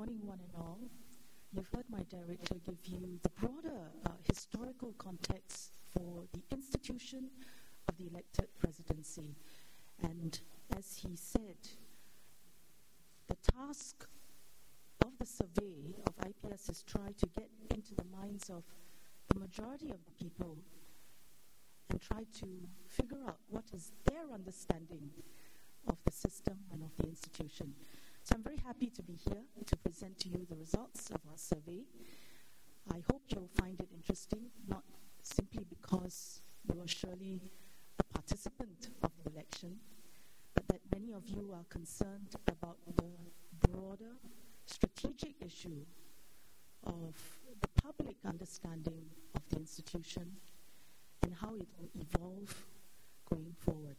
morning, one and all. You've heard my director give you the broader uh, historical context for the institution of the elected presidency. And as he said, the task of the survey of IPS is try to get into the minds of the majority of the people and try to figure out what is their understanding of the system and of the institution. So I'm very happy to be here to present to you the results of our survey. I hope you'll find it interesting, not simply because you are surely a participant of the election, but that many of you are concerned about the broader strategic issue of the public understanding of the institution and how it will evolve going forward.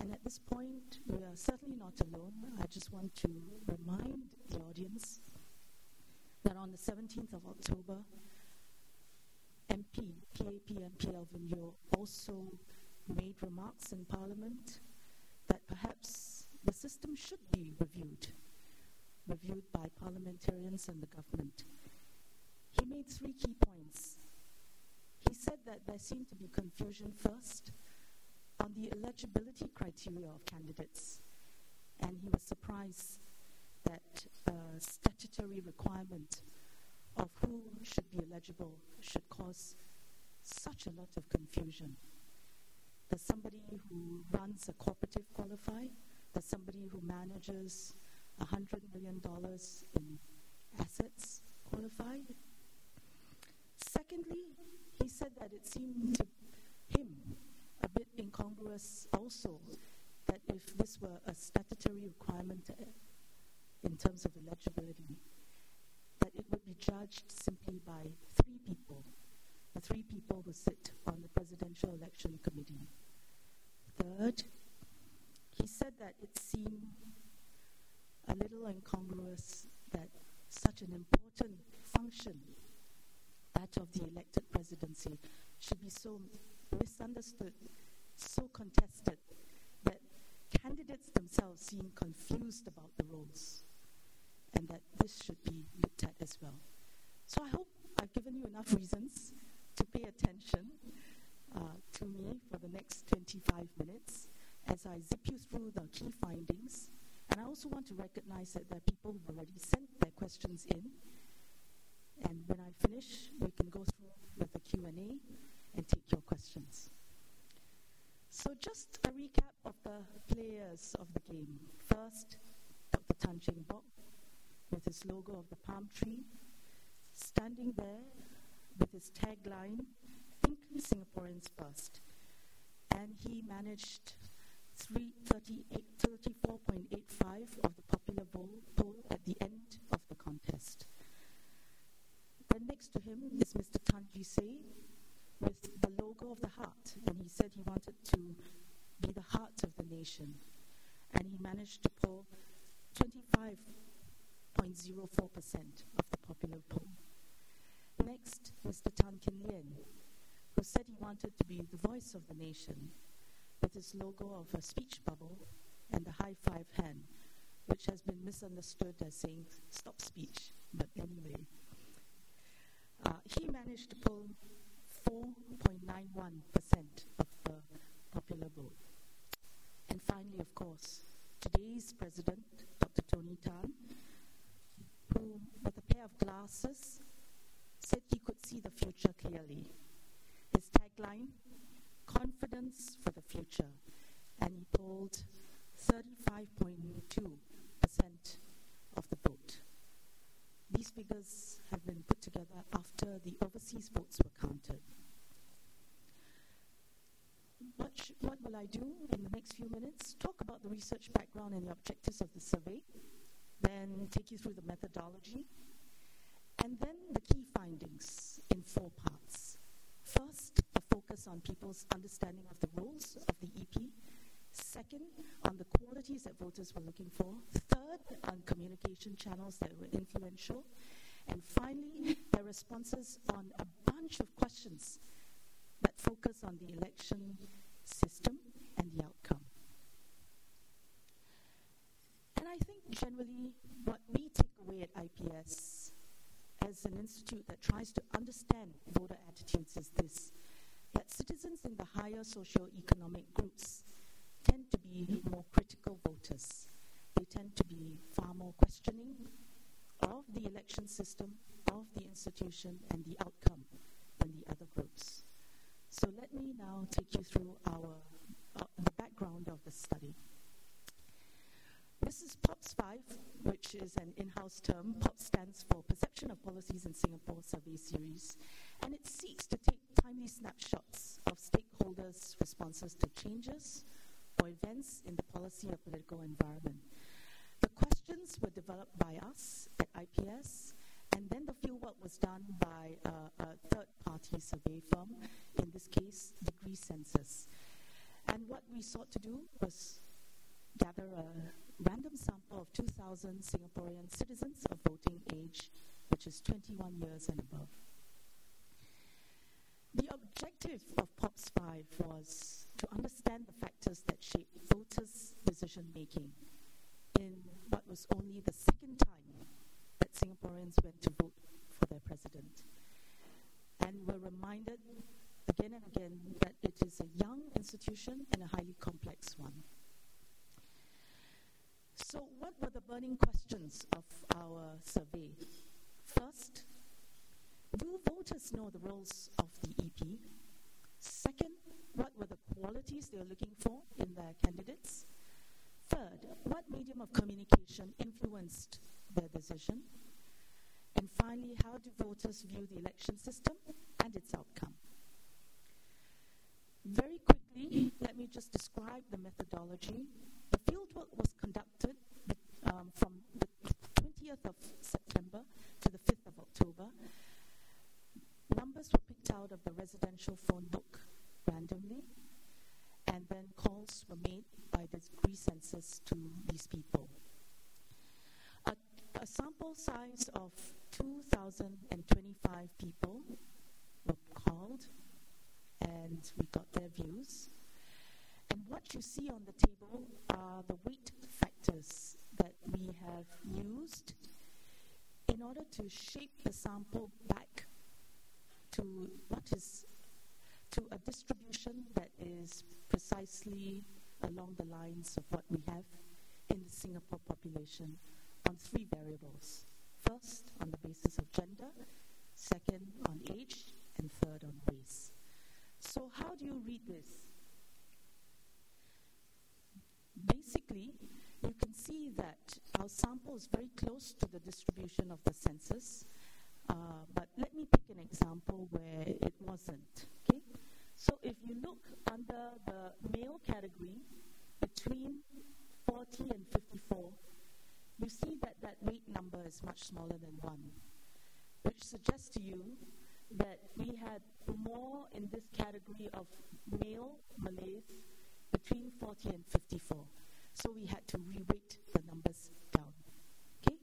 And at this point, we are certainly not alone. I just want to remind the audience that on the 17th of October, MP, PAP MP Alvin Yeo also made remarks in Parliament that perhaps the system should be reviewed, reviewed by parliamentarians and the government. He made three key points. He said that there seemed to be confusion first on the eligibility criteria of candidates, and he was surprised that a statutory requirement of who should be eligible should cause such a lot of confusion. Does somebody who runs a cooperative qualify? Does somebody who manages $100 million in assets qualify? Secondly, he said that it seemed to him a bit incongruous also that if this were a statutory requirement uh, in terms of eligibility, that it would be judged simply by three people, the three people who sit on the Presidential Election Committee. Third, he said that it seemed a little incongruous that such an important function, that of the elected presidency, should be so misunderstood, so contested, that candidates themselves seem confused about the roles, and that this should be looked at as well. So I hope I've given you enough reasons to pay attention uh, to me for the next 25 minutes as I zip you through the key findings. And I also want to recognize that there are people who've already sent their questions in. And when I finish, we can go through with the Q&A and take your questions. So just a recap of the players of the game. First, Dr. Tan Cheng Bock with his logo of the palm tree, standing there with his tagline, Think Singaporeans First. And he managed 34.85 of the popular poll at the end of the contest. Then next to him is Mr. Tan Jee Say with the logo of the heart, and he said he wanted to be the heart of the nation. And he managed to pull 25.04% of the popular poll. Next, Mr. Tan Kin Lian, who said he wanted to be the voice of the nation with his logo of a speech bubble and the high five hand, which has been misunderstood as saying stop speech. But anyway, uh, he managed to pull 4.91% of the popular vote. And finally, of course, today's president, Dr. Tony Tan, who, with a pair of glasses, said he could see the future clearly. His tagline, confidence for the future, and he polled 35.2% of the vote. These figures have been put together after the overseas votes were counted. What, sh- what will I do in the next few minutes? Talk about the research background and the objectives of the survey, then take you through the methodology, and then the key findings in four parts. First, a focus on people's understanding of the roles of the EP. Second, on the qualities that voters were looking for. Third, on communication channels that were influential. And finally, their responses on a bunch of questions that focus on the election system and the outcome. And I think generally what we take away at IPS as an institute that tries to understand voter attitudes is this that citizens in the higher socio-economic groups tend to be more critical voters. They tend to be far more questioning of the election system, of the institution, and the outcome than the other groups. So let me now take you through our, uh, the background of the study. This is POPS 5, which is an in house term. POPS stands for Perception of Policies in Singapore Survey Series, and it seeks to take timely snapshots of stakeholders' responses to changes or events in the policy or political environment. The questions were developed by us at IPS, and then the fieldwork was done by a, a third party survey firm, in this case, Degree Census. And what we sought to do was gather a random sample of 2,000 Singaporean citizens of voting age, which is 21 years and above. The objective of POPS 5 was to understand the factors that shape voters' decision making in what was only the second time Singaporeans went to vote for their president. And were reminded again and again that it is a young institution and a highly complex one. So, what were the burning questions of our survey? First, do voters know the roles of the EP? Second, what were the qualities they were looking for in their candidates? Third, what medium of communication influenced their decision? Finally, how do voters view the election system and its outcome? Very quickly, let me just describe the methodology. The fieldwork was conducted um, from the 20th of September to the 5th of October. Numbers were picked out of the residential phone book randomly, and then calls were made by the degree census to these people. A, a sample size of 2,025 people were called, and we got their views. And what you see on the table are the weight factors that we have used in order to shape the sample back to what is to a distribution that is precisely along the lines of what we have in the Singapore population on three variables. First, on the basis of gender, second, on age, and third, on race. So, how do you read this? Basically, you can see that our sample is very close to the distribution of the census, uh, but let me pick an example where it wasn't. Okay? So if you look under the male category, between 40 and 54, you see that that weight number is much smaller than 1, which suggests to you that we had more in this category of male Malays between 40 and 54. So we had to reweight the numbers down. Okay?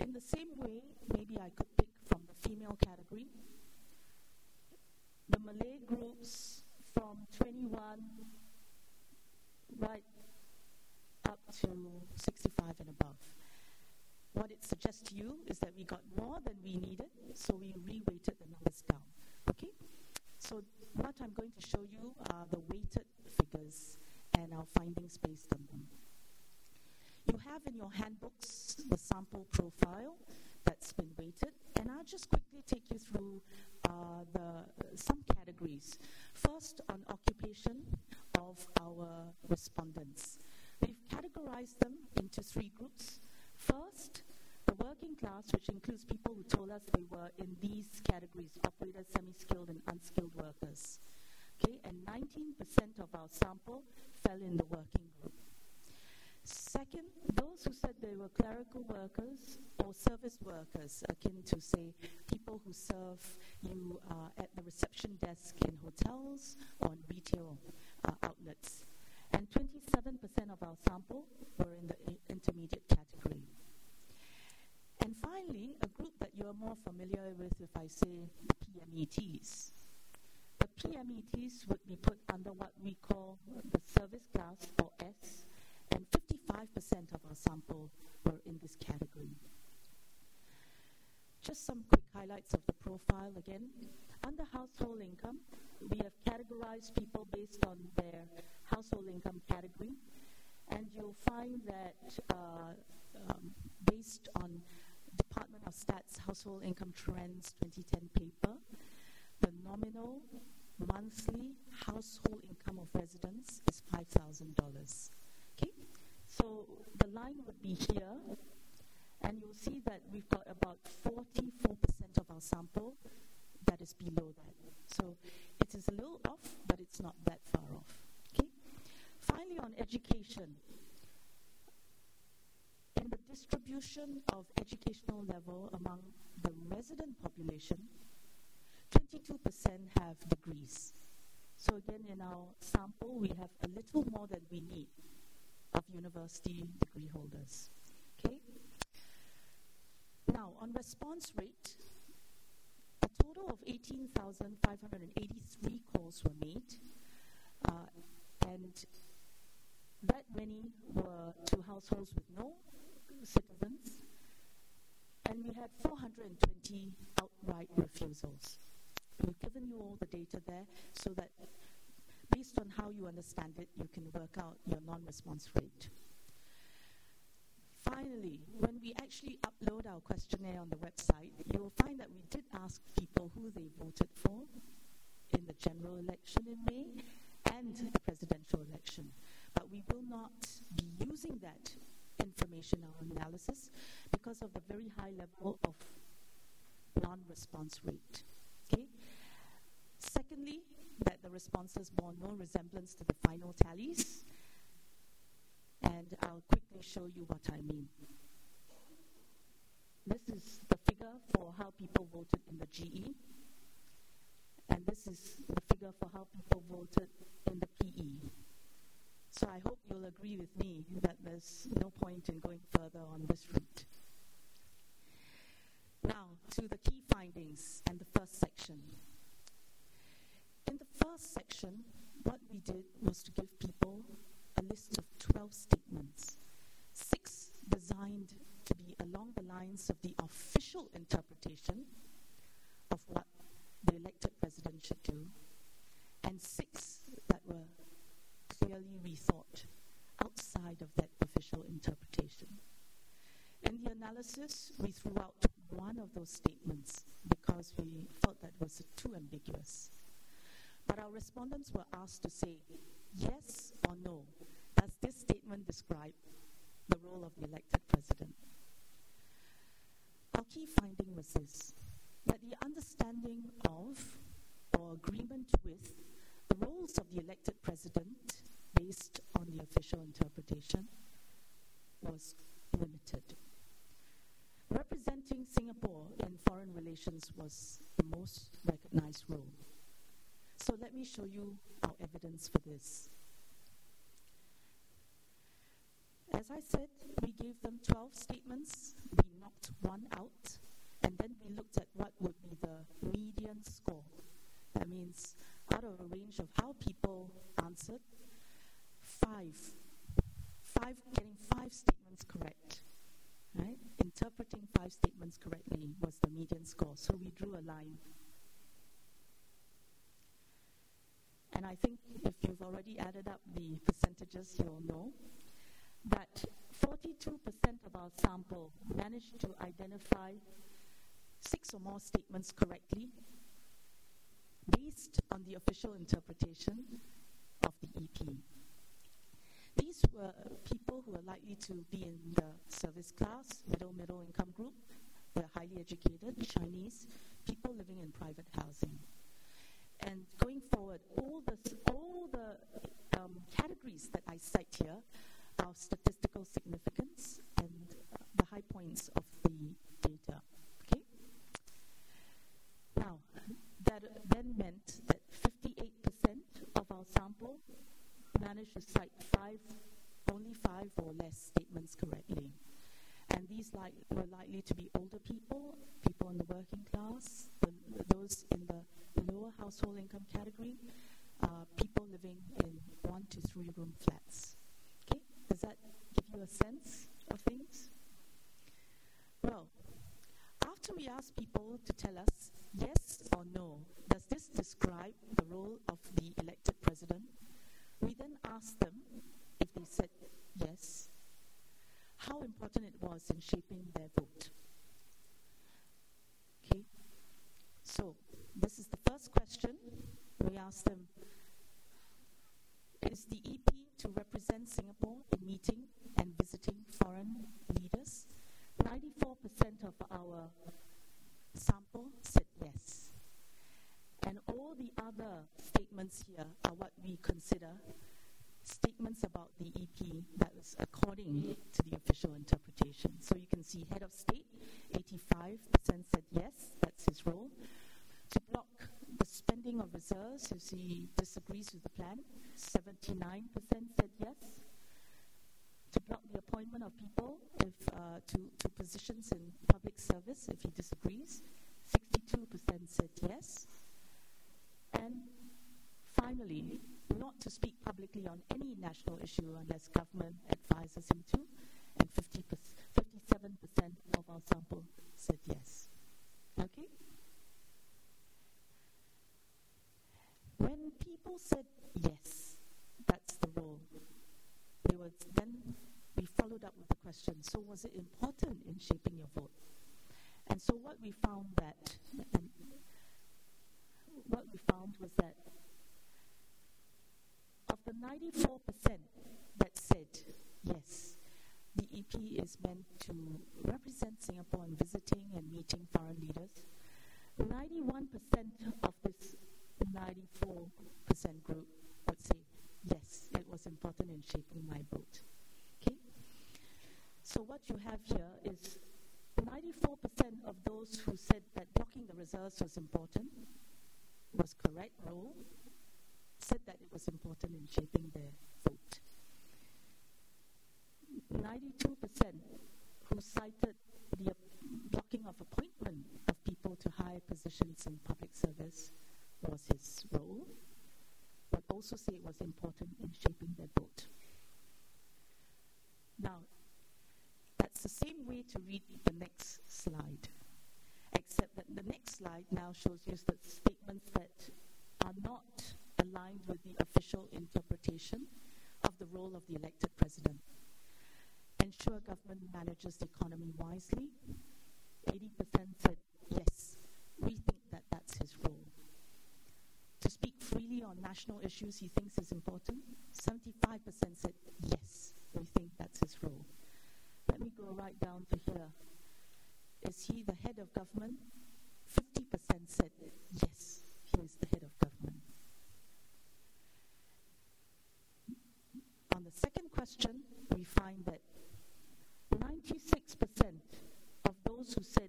In the same way, maybe I could pick from the female category the Malay groups from 21 right up to 65 and above. What it suggests to you is that we got more than we needed, so we reweighted the numbers down. Okay? So what I'm going to show you are the weighted figures and our findings based on them. You have in your handbooks the sample profile that's been weighted, and I'll just quickly take you through uh, the some categories. First, on occupation of our respondents. We've categorized them into three groups. First, the working class, which includes people who told us they were in these categories operators, semi skilled, and unskilled workers. Okay, and 19% of our sample fell in the working group. Second, those who said they were clerical workers or service workers, akin to, say, people who serve you uh, at the reception desk in hotels or in retail uh, outlets. And 27% of our sample were in the intermediate category. And finally, a group that you're more familiar with if I say PMETs. The PMETs would be put under what we call the service class or S, and 55% of our sample were in this category. just some quick highlights of the profile again. Under household income, we have categorized people based on their household income category, and you'll find that uh, um, based on Department of Stats Household Income Trends 2010 paper, the nominal monthly household income of residents is $5,000. Okay, so the line would be here, and you'll see that we've got about 44% of our sample that is below that. So it is a little off, but it's not that far off. Okay. Finally, on education, distribution of educational level among the resident population, 22% have degrees. So again, in our sample, we have a little more than we need of university degree holders. Okay? Now, on response rate, a total of 18,583 calls were made, uh, and that many were to households with no citizens, and we had 420 outright refusals. We've given you all the data there so that based on how you understand it, you can work out your non response rate. Finally, when we actually upload our questionnaire on the website, you will find that we did ask people who they voted for in the general election in May and the presidential election. But we will not be using that information or analysis because of the very high level of non response rate. Okay? Secondly, that the responses bore no resemblance to the final tallies. And I'll quickly show you what I mean. This is the figure for how people voted in the GE. And this is the figure for how people voted in the PE. So I hope you'll agree with me that there's no point in going further on this route. Now, to the key findings and the first section. In the first section, what we did was to give people a list of 12 statements, six designed to be along the lines of the official interpretation of what the elected president should do, and six that were clearly rethought outside of that official interpretation. In the analysis, we threw out one of those statements because we felt that was too ambiguous. But our respondents were asked to say yes or no. Does this statement describe the role of the elected president? Our key finding was this that the understanding of or agreement with the roles of the elected president based on the official interpretation was limited. Representing Singapore in foreign relations was the most recognized role. So let me show you our evidence for this. As I said, we gave them 12 statements, we knocked one out, and then we looked at what would be the median score. That means out of a range of how people answered, five, five getting five statements correct, right? Interpreting five statements correctly was the median score. So we drew a line And I think if you've already added up the percentages, you'll know that 42% of our sample managed to identify six or more statements correctly based on the official interpretation of the EP. These were people who were likely to be in the service class, middle middle income group, they're highly educated, Chinese, people living in private housing. And going forward, all the, all the um, categories that I cite here are statistical significance and the high points of the data. Okay? Now, that then meant that 58% of our sample managed to cite five, only five or less statements correctly. And these li- were likely to be older people, people in the working class, the, those in the lower household income category, uh, people living in one to three room flats. Okay, does that give you a sense of things? Well, after after we ask people to tell us yes or no, does this describe the role of the elected president? We then ask them if they said yes, how important it was in shaping their vote. Okay, so this is the first question. We ask them Is the EP to represent Singapore in meeting and visiting foreign leaders? 94% of our sample said yes. And all the other statements here are what we consider statements about the EP that was according to the official interpretation. So you can see head of state, 85% said yes, that's his role. To block the spending if he disagrees with the plan, 79% said yes. To block the appointment of people if, uh, to, to positions in public service if he disagrees, 62% said yes. And finally, not to speak publicly on any national issue unless government advises him to, and 50 57% of our sample said yes. Okay? When people said yes, that's the role, they were then we followed up with the question, so was it important in shaping your vote? And so what we found that um, what we found was that of the 94% that said yes, the EP is meant to represent Singapore in visiting and meeting foreign leaders, 91% of this 94% group would say yes, it was important in shaping my vote. Okay? So what you have here is 94% of those who said that blocking the reserves was important was correct role, said that it was important in shaping their vote. 92% who cited the blocking of appointment of people to high positions in public service was his role, but also say it was important in shaping their vote. Now, that's the same way to read the next slide, except that the next slide now shows you the statements that are not aligned with the official interpretation of the role of the elected president. Ensure government manages the economy wisely. 80% said yes, we think that that's his role. To on national issues he thinks is important. 75% said yes, we think that's his role. Let me go right down to here. Is he the head of government? 50% said yes, he is the head of government. On the second question, we find that 96% of those who said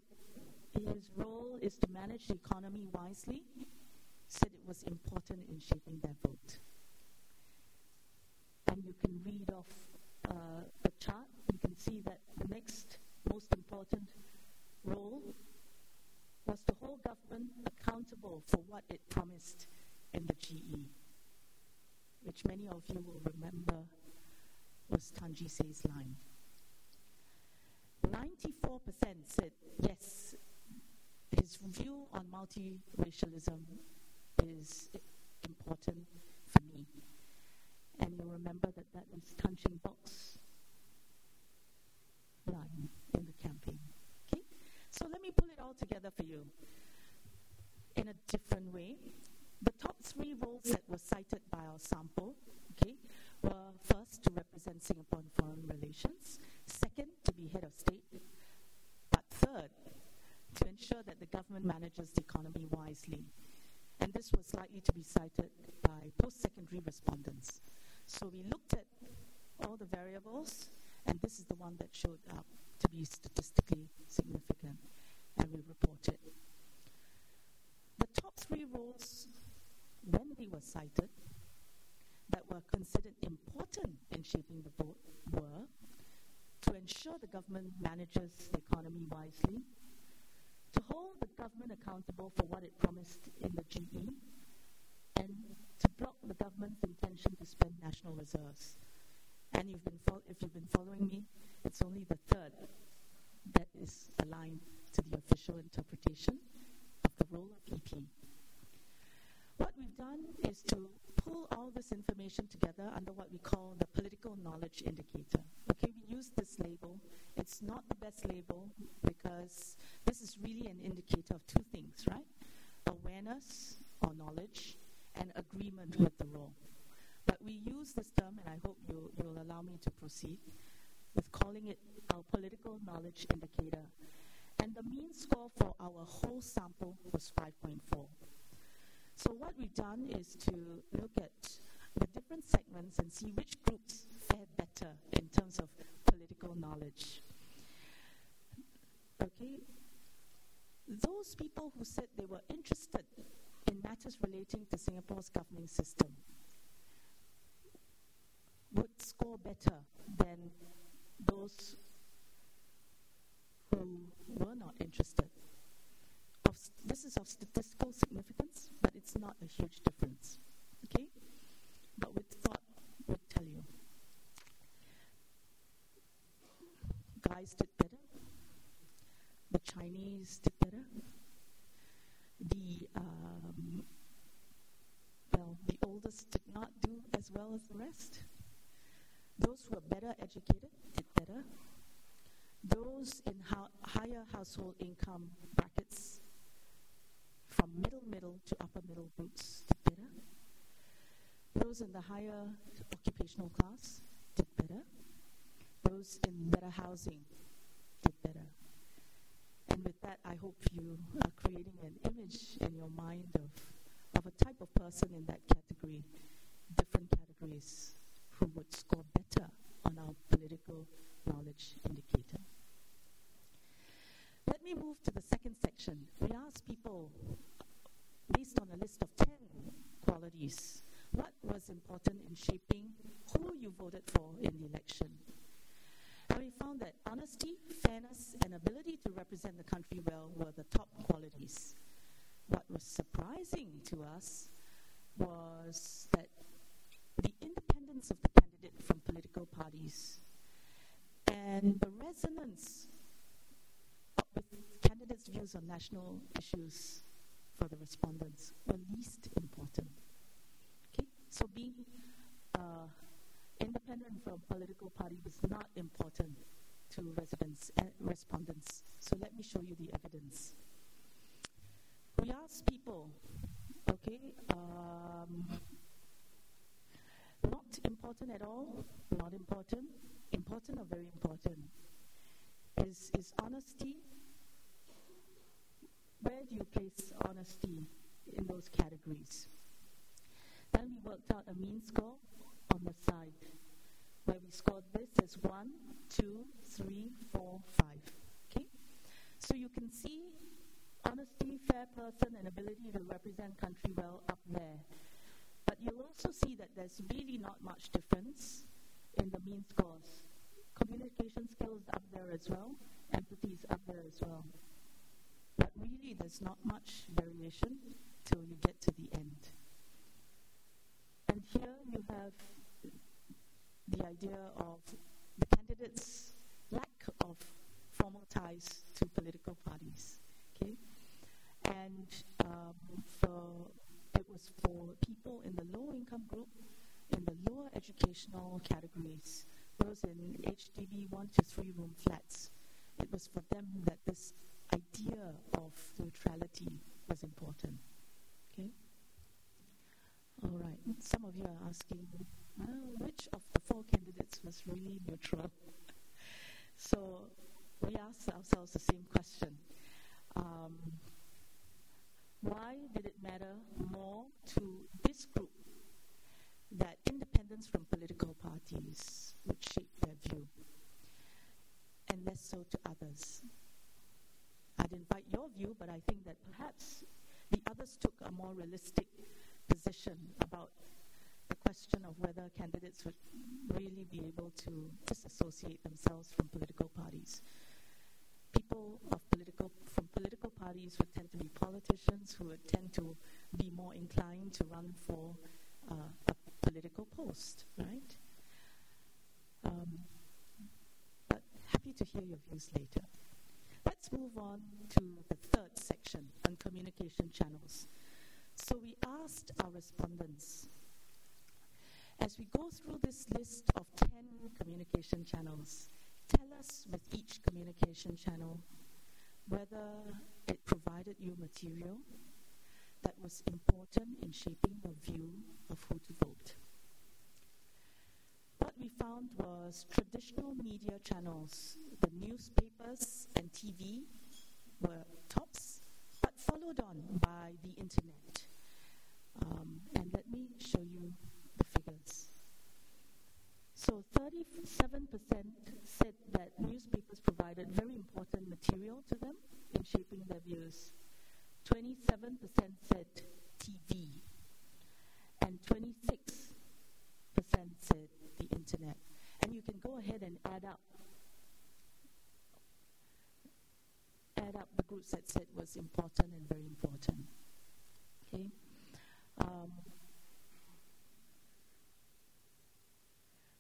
his role is to manage the economy wisely said it was important in shaping their vote. And you can read off uh, the chart, you can see that the next most important role was to hold government accountable for what it promised in the GE, which many of you will remember was Tan Jee line. 94% said yes, his view on multiracialism is important for me. And you'll remember that that was Tan Cheng line in the campaign. Okay? So let me pull it all together for you in a different way. The top three roles that were cited by our sample, okay, were first to represent Singapore in foreign relations, second to be head of state, but third to ensure that the government manages the economy wisely. And this was likely to be cited by post-secondary respondents. So we looked at all the variables, and this is the one that showed up to be statistically significant, and we reported. The top three roles, when they were cited, that were considered important in shaping the vote were to ensure the government manages the economy wisely, to hold the government accountable for what it promised in the GE, and to block the government's intention to spend national reserves. And you've been if you've been following me, it's only the third that is aligned to the official interpretation of the role of EP. What we've done is to pull all this information together under what we call the political knowledge indicator. Okay, we use this label. It's not the best label because this is really an indicator of two things, right? Awareness or knowledge and agreement with the role. But we use this term, and I hope you, you'll allow me to proceed, with calling it our political knowledge indicator. And the mean score for our whole sample was 5.4. So what we've done is to look at the different segments and see which groups fare better in terms of political knowledge. Okay? Those people who said they were interested in matters relating to Singapore's governing system would score better than those who were not interested this is of statistical significance, not a huge difference. Okay? But with thought would tell you. Guys did better. The Chinese did better. The um, well, the oldest did not do as well as the rest. Those who were better educated did better. Those in ho- higher household income brackets middle middle to upper middle groups did better. Those in the higher occupational class did better. Those in better housing did better. And with that, I hope you are creating an image in your mind of, of a type of person in that category, different categories, who would score better on our political knowledge indicator. Let me move to the second section. We asked people based on a list of 10 qualities, what was important in shaping who you voted for in the election? And we found that honesty, fairness, and ability to represent the country well were the top qualities. What was surprising to us was that the independence of the candidate from political parties and the resonance with candidates' views on national issues for the respondents were least important. Okay, so being uh, independent from political party was not important to residents and respondents. So let me show you the evidence. We asked people, okay, um, not important at all, not important, important or very important. Is, is honesty where do you place honesty in those categories? Then we worked out a mean score on the side, where we scored this as 1, 2, 3, 4, 5. Okay? So you can see honesty, fair person, and ability to represent country well up there. But you'll also see that there's really not much difference in the mean scores. Communication skills up there as well, empathy is up there as well. But really, there's not much variation till you get to the end. And here you have the idea of the candidates' lack of formal ties to political parties. Okay, and um, for it was for people in the low-income group, in the lower educational categories, those in HDB one to three room flats. It was for them that this idea of neutrality was important. Okay? All right. Some of you are asking, well, which of the four candidates was really neutral? so we asked ourselves the same question. Um, why did it matter more to this group that independence from political parties would shape their view, and less so to others? I'd invite your view, but I think that perhaps the others took a more realistic position about the question of whether candidates would really be able to disassociate themselves from political parties. People of political from political parties would tend to be politicians who would tend to be more inclined to run for uh, a political post, right? Um, but happy to hear your views later let's move on to the third section on communication channels. So we asked our respondents, as we go through this list of 10 communication channels, tell us with each communication channel whether it provided you material that was important in shaping your view of who to vote. What we found was traditional media channels, the newspapers and TV were tops, but followed on by the internet. Um, and let me show you the figures. So 37% said that newspapers provided very important material to them in shaping their views. 27% said TV. And 26% said the internet. And you can go ahead and add up add up the groups that said was important and very important. Okay. Um,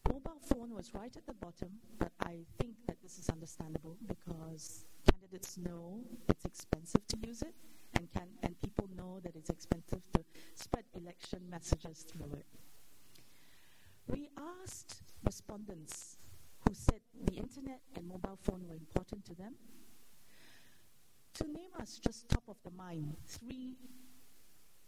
mobile phone was right at the bottom, but I think that this is understandable because candidates know it's expensive to use it, and can and people know that it's expensive to spread election messages through it. We asked respondents who said the internet and mobile phone were important to them to name us just top of the mind three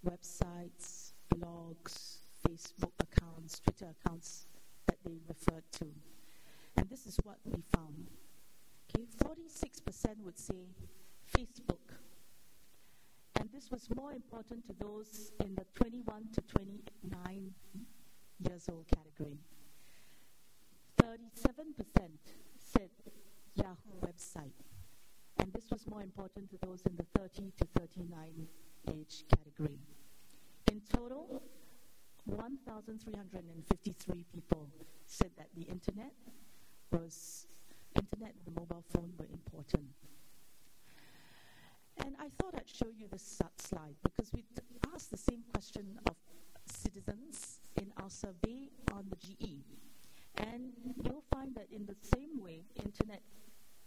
websites, blogs, Facebook accounts, Twitter accounts that they referred to. And this is what we found. Okay, 46% would say Facebook. And this was more important to those in the 21 to 29 years old category. 37% said Yahoo website. And this was more important to those in the 30 to 39 age category. In total, 1,353 people said that the internet was internet and the mobile phone were important. And I thought I'd show you this slide because we asked the same question of citizens in our survey on the GE. And you'll find that in the same way, internet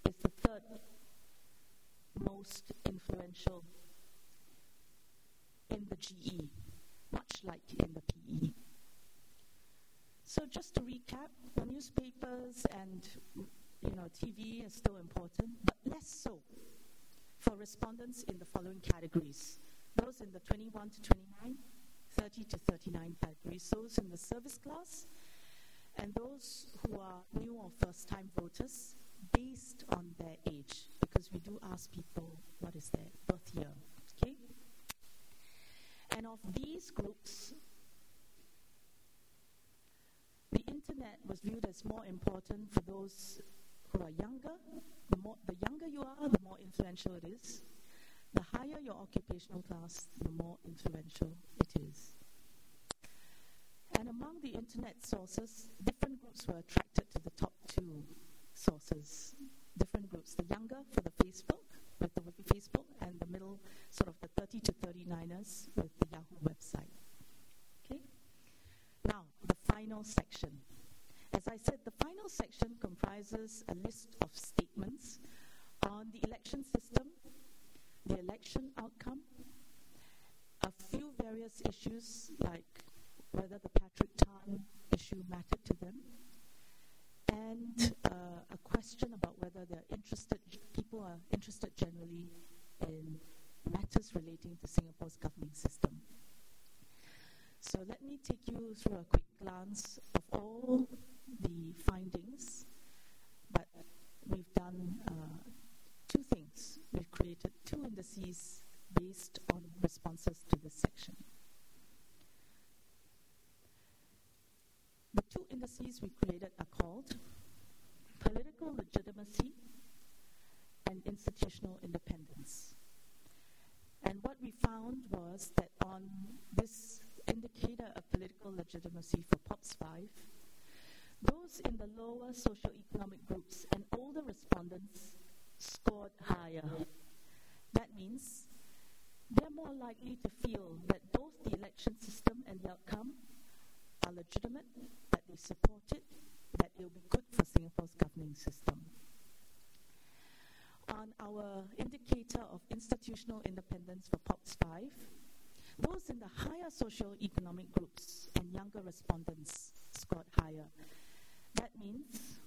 is the third most influential in the GE, much like in the PE. So just to recap, the newspapers and you know TV is still important, but less so for respondents in the following categories. Those in the 21 to 29, 30 to 39 categories, those in the service class, and those who are new or first time voters based on their age, because we do ask people what is their birth year. Okay? And of these groups, the internet was viewed as more important for those who are younger. The, more, the younger you are, the more influential it is. The higher your occupational class, the more influential it is. And among the internet sources, different groups were attracted to the top two sources. Different groups. The younger for the Facebook, with the Facebook, and the middle, sort of the 30 to 39ers with the Yahoo website. Okay? Now, the final section. As I said, the final section comprises a list of statements on the election system, the election outcome, a few various issues like whether the Patrick Tan issue mattered to them, and uh, a question about whether they're interested, people are interested generally in matters relating to Singapore's governing system. So let me take you through a quick glance of all the findings, but we've done uh, two things. We've created two indices based on responses to this section. The two indices we created are called political legitimacy and institutional independence. And what we found was that on this indicator of political legitimacy for POPs 5, those in the lower socioeconomic groups and older respondents scored higher. That means they're more likely to feel that both the election system and the outcome are legitimate, that they support it, that it will be good for Singapore's governing system. on our indicator of institutional independence for POPs 5, those in the higher socio-economic groups younger respondents scored higher. That means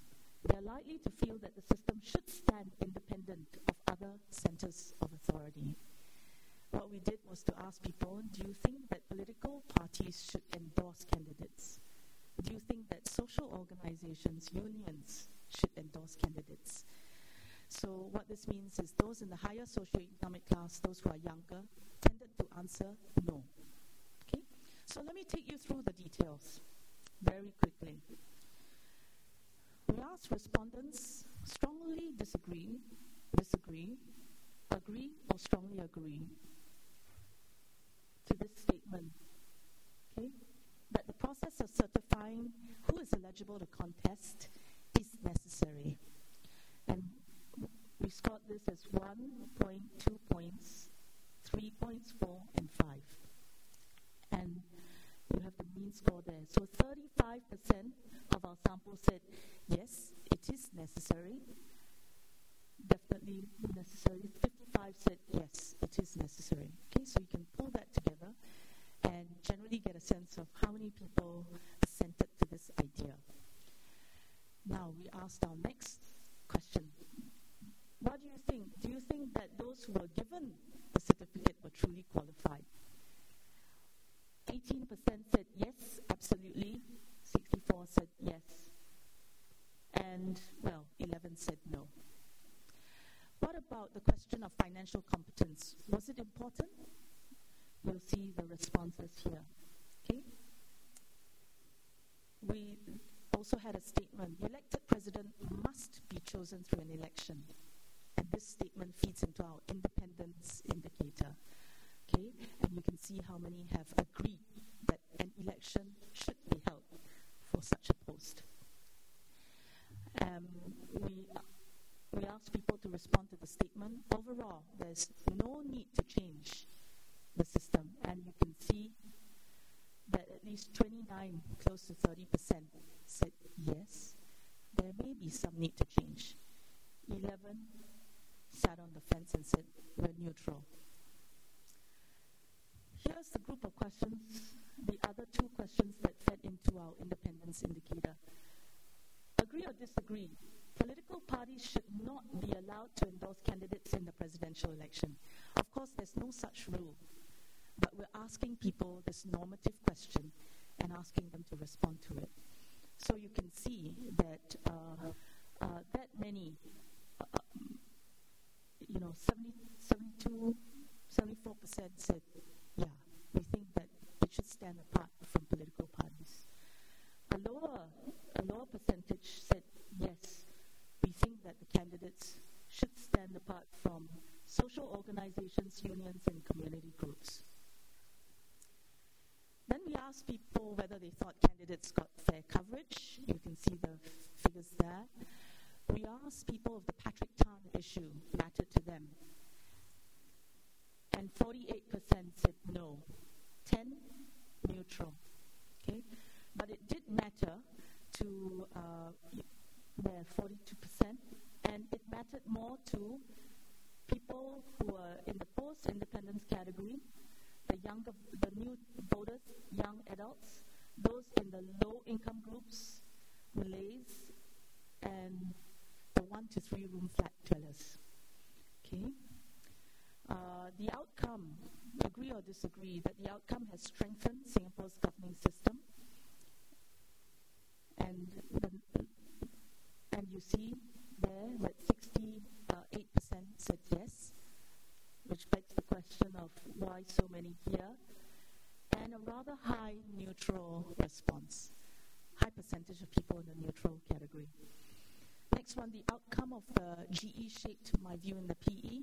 they're likely to feel that the system should stand independent of other centers of authority. What we did was to ask people do you think that political parties should endorse candidates? Do you think that social organizations, unions, should endorse candidates? So, what this means is those in the higher socioeconomic class, those who are younger, tended to answer no. So, let me take you through the details very quickly. We asked respondents strongly disagree, disagree, agree, or strongly agree to this statement. Okay? That the process of certifying who is eligible to contest is necessary. And we scored this as 1.2 points, 3 points, 4, and 5. Score there. So 35% of our sample said, yes, it is necessary. Definitely necessary. 55 said, yes, it is necessary. Okay, so you can pull that together and generally get a sense of how many people assented to this idea. Now we asked our next question. What do you think? Do you think that those who were given the certificate were truly qualified? 18% said yes, absolutely. 64 said yes. And, well, 11 said no. What about the question of financial competence? Was it important? You'll see the responses here. Okay? We also had a statement the elected president must be chosen through an election. And this statement feeds into our independence indicator. Okay? And you can see how many have agreed that an election should for such a post. Um, we, we asked people to respond to the statement. Overall, there's no need to change the system, and you can see that at least 29, close to 30%, said yes. There may be some need to change. 11 sat on the fence and said, we're neutral. Here's the group of questions, the other two questions that fed into our independence indicator. Agree or disagree? Political parties should not be allowed to endorse candidates in the presidential election. Of course, there's no such rule, but we're asking people this normative question and asking them to respond to it. So you can see that uh, uh, that many, uh, um, you know, 70, 72, 74% said yeah, we think should stand apart from political parties. A lower, a lower percentage said yes, we think that the candidates should stand apart from social organizations, unions, and community groups. Then we asked people whether they thought candidates got fair coverage. You can see the figures there. We asked people if the Patrick Tan issue mattered to them and 48% said no. 10 neutral. Okay, but it did matter to uh, the 42%, and it mattered more to people who are in the post-independence category, the younger, the new voters, young adults, those in the low-income groups, Malays, and the one to three room flat dwellers. Okay. Uh, the outcome, agree or disagree, that the outcome has strengthened Singapore's governing system. And, the, and you see there that 68% said yes, which begs the question of why so many here, and a rather high neutral response. High percentage of people in the neutral category. Next one, the outcome of the GE shaped my view in the PE.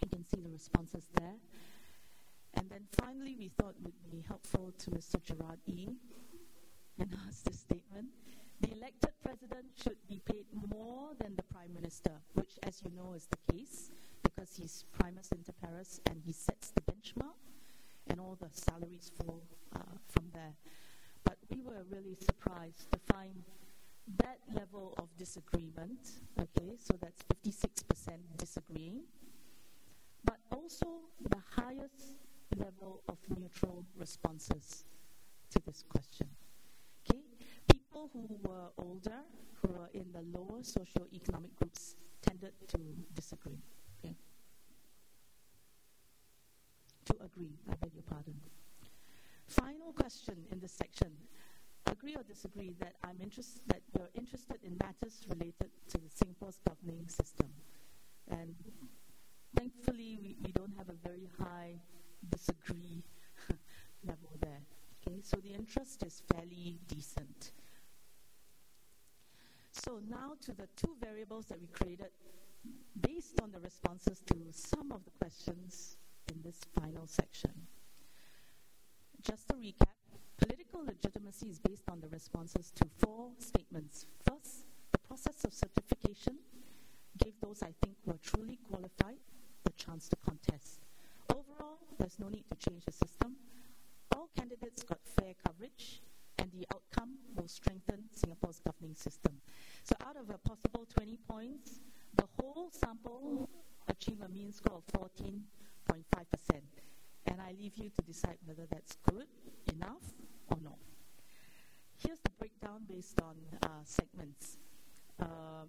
You can see the responses there. And then finally, we thought it would be helpful to Mr. Gerard E. and ask this statement. The elected president should be paid more than the prime minister, which, as you know, is the case because he's primus inter pares and he sets the benchmark, and all the salaries fall uh, from there. But we were really surprised to find that level of disagreement, okay, so that's 56% disagreeing, but also the highest level of neutral responses to this question. Okay, people who were older, who were in the lower socio-economic groups, tended to disagree. Okay, to agree. I beg your pardon. Final question in this section: Agree or disagree that I'm interested that you're interested in matters related to Singapore's governing system, and thankfully we, we don't have a very high disagree level there. Okay, so the interest is fairly decent. So now to the two variables that we created based on the responses to some of the questions in this final section. Just to recap, political legitimacy is based on the responses to four statements. First, the process of certification gave those I think were truly qualified the chance to contest. Overall, there's no need to change the system. All candidates got fair coverage, and the outcome will strengthen Singapore's governing system. So, out of a possible 20 points, the whole sample achieved a mean score of 14.5%. And I leave you to decide whether that's good, enough, or not. Here's the breakdown based on uh, segments. Uh,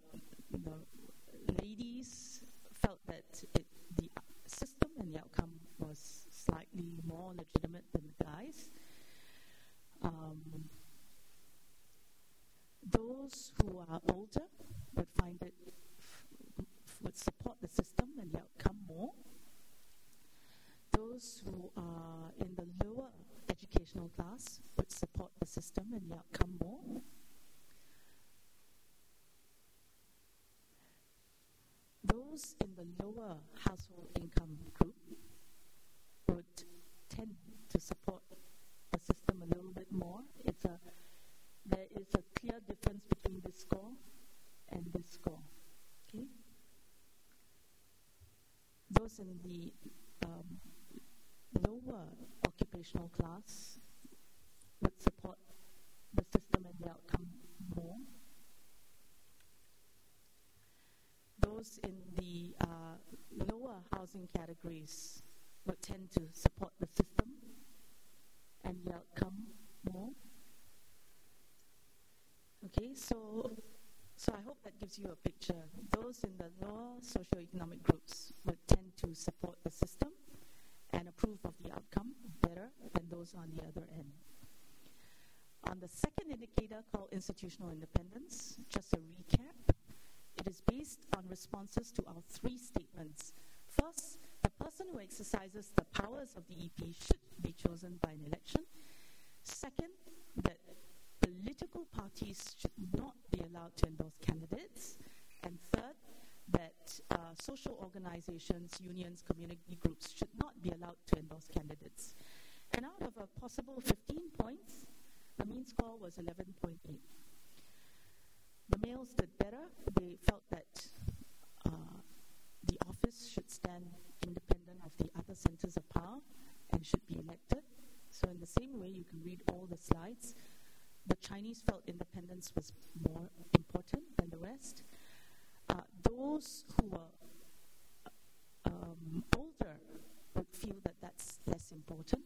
the ladies felt that it, the system and the outcome slightly more legitimate than the guys. Um, those who are older would find it would support the system and the outcome more. Those who are in the lower educational class would support the system and the outcome more. Those in the lower household income group support the system a little bit more. It's a there is a clear difference between this score and this score. Okay. Those in the um, lower occupational class would support the system and the outcome more. Those in the uh, lower housing categories would tend to support the system and the outcome more. Okay, so so I hope that gives you a picture. Those in the lower socioeconomic groups would tend to support the system and approve of the outcome better than those on the other end. On the second indicator called institutional independence, just a recap, it is based on responses to our three statements. First, the person who exercises the powers of the EP should be chosen by an election. Second, that political parties should not be allowed to endorse candidates. And third, that uh, social organizations, unions, community groups should not be allowed to endorse candidates. And out of a possible 15 points, the mean score was 11.8. The males did better. They felt that uh, the office should stand independent of the other centers of power and should be elected. So, in the same way, you can read all the slides. The Chinese felt independence was more important than the rest. Uh, those who were um, older would feel that that's less important.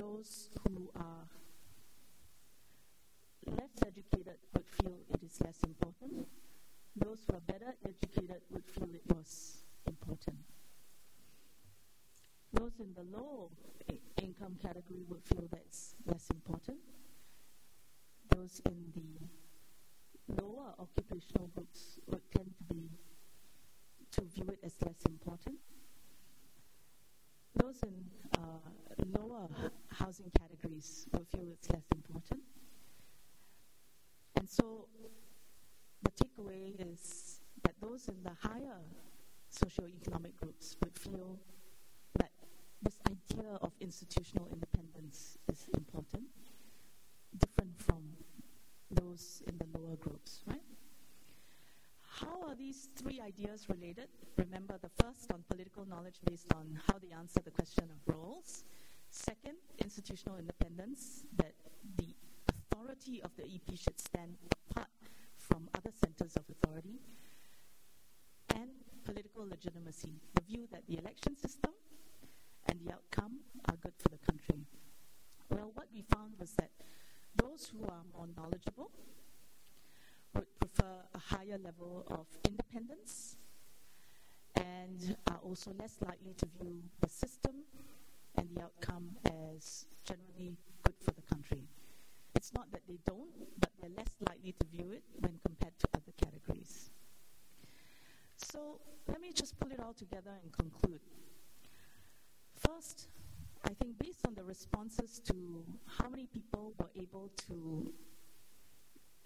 Those who are less educated would feel it is less important. Those who are better educated would feel it was important. Those in the low income category would feel that it's less important. Those in the lower occupational groups would tend to be to view it as less important. Those in uh, lower housing categories will feel it's less important. And so the takeaway is that those in the higher socioeconomic groups would feel that this idea of institutional independence is important, different from those in the lower groups, right? How are these three ideas related? Remember the first on political knowledge based on how they answer the question of roles. Second, institutional independence, that the authority of the EP should stand apart from other centers of authority, and political legitimacy, the view that the election system and the outcome are good for the country. Well, what we found was that those who are more knowledgeable a higher level of independence and are also less likely to view the system and the outcome as generally good for the country. It's not that they don't, but they're less likely to view it when compared to other categories. So let me just pull it all together and conclude. First, I think based on the responses to how many people were able to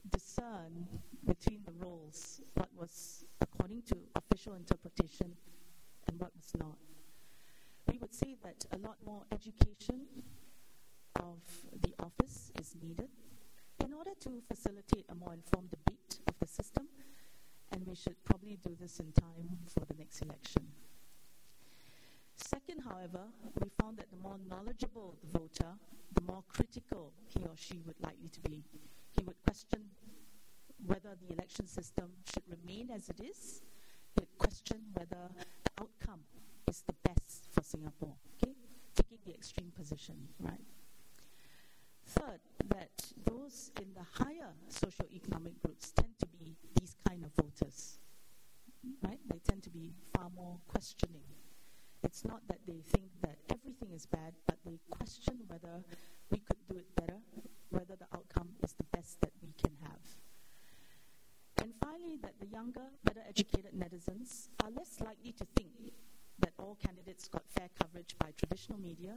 discern between the roles, what was according to official interpretation and what was not, we would say that a lot more education of the office is needed in order to facilitate a more informed debate of the system, and we should probably do this in time for the next election. Second, however, we found that the more knowledgeable the voter, the more critical he or she would likely to be. Question whether the election system should remain as it is. Would question whether the outcome is the best for Singapore. Okay, taking the extreme position, right? Third, that those in the higher socio-economic groups tend to be these kind of voters, right? They tend to be far more questioning it's not that they think that everything is bad, but they question whether we could do it better, whether the outcome is the best that we can have. And finally, that the younger, better educated netizens are less likely to think that all candidates got fair coverage by traditional media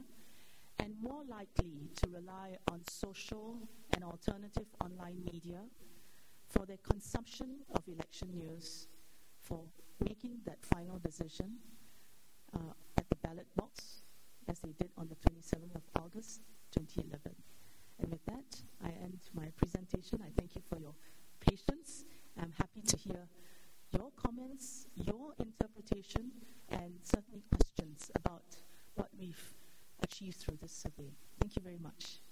and more likely to rely on social and alternative online media for their consumption of election news, for making that final decision uh, at the ballot box, as they did on the 27th of August 2011. And with that, I end my presentation. I thank you for your patience. I'm happy to hear your comments, your interpretation, and certainly questions about what we've achieved through this survey. Thank you very much.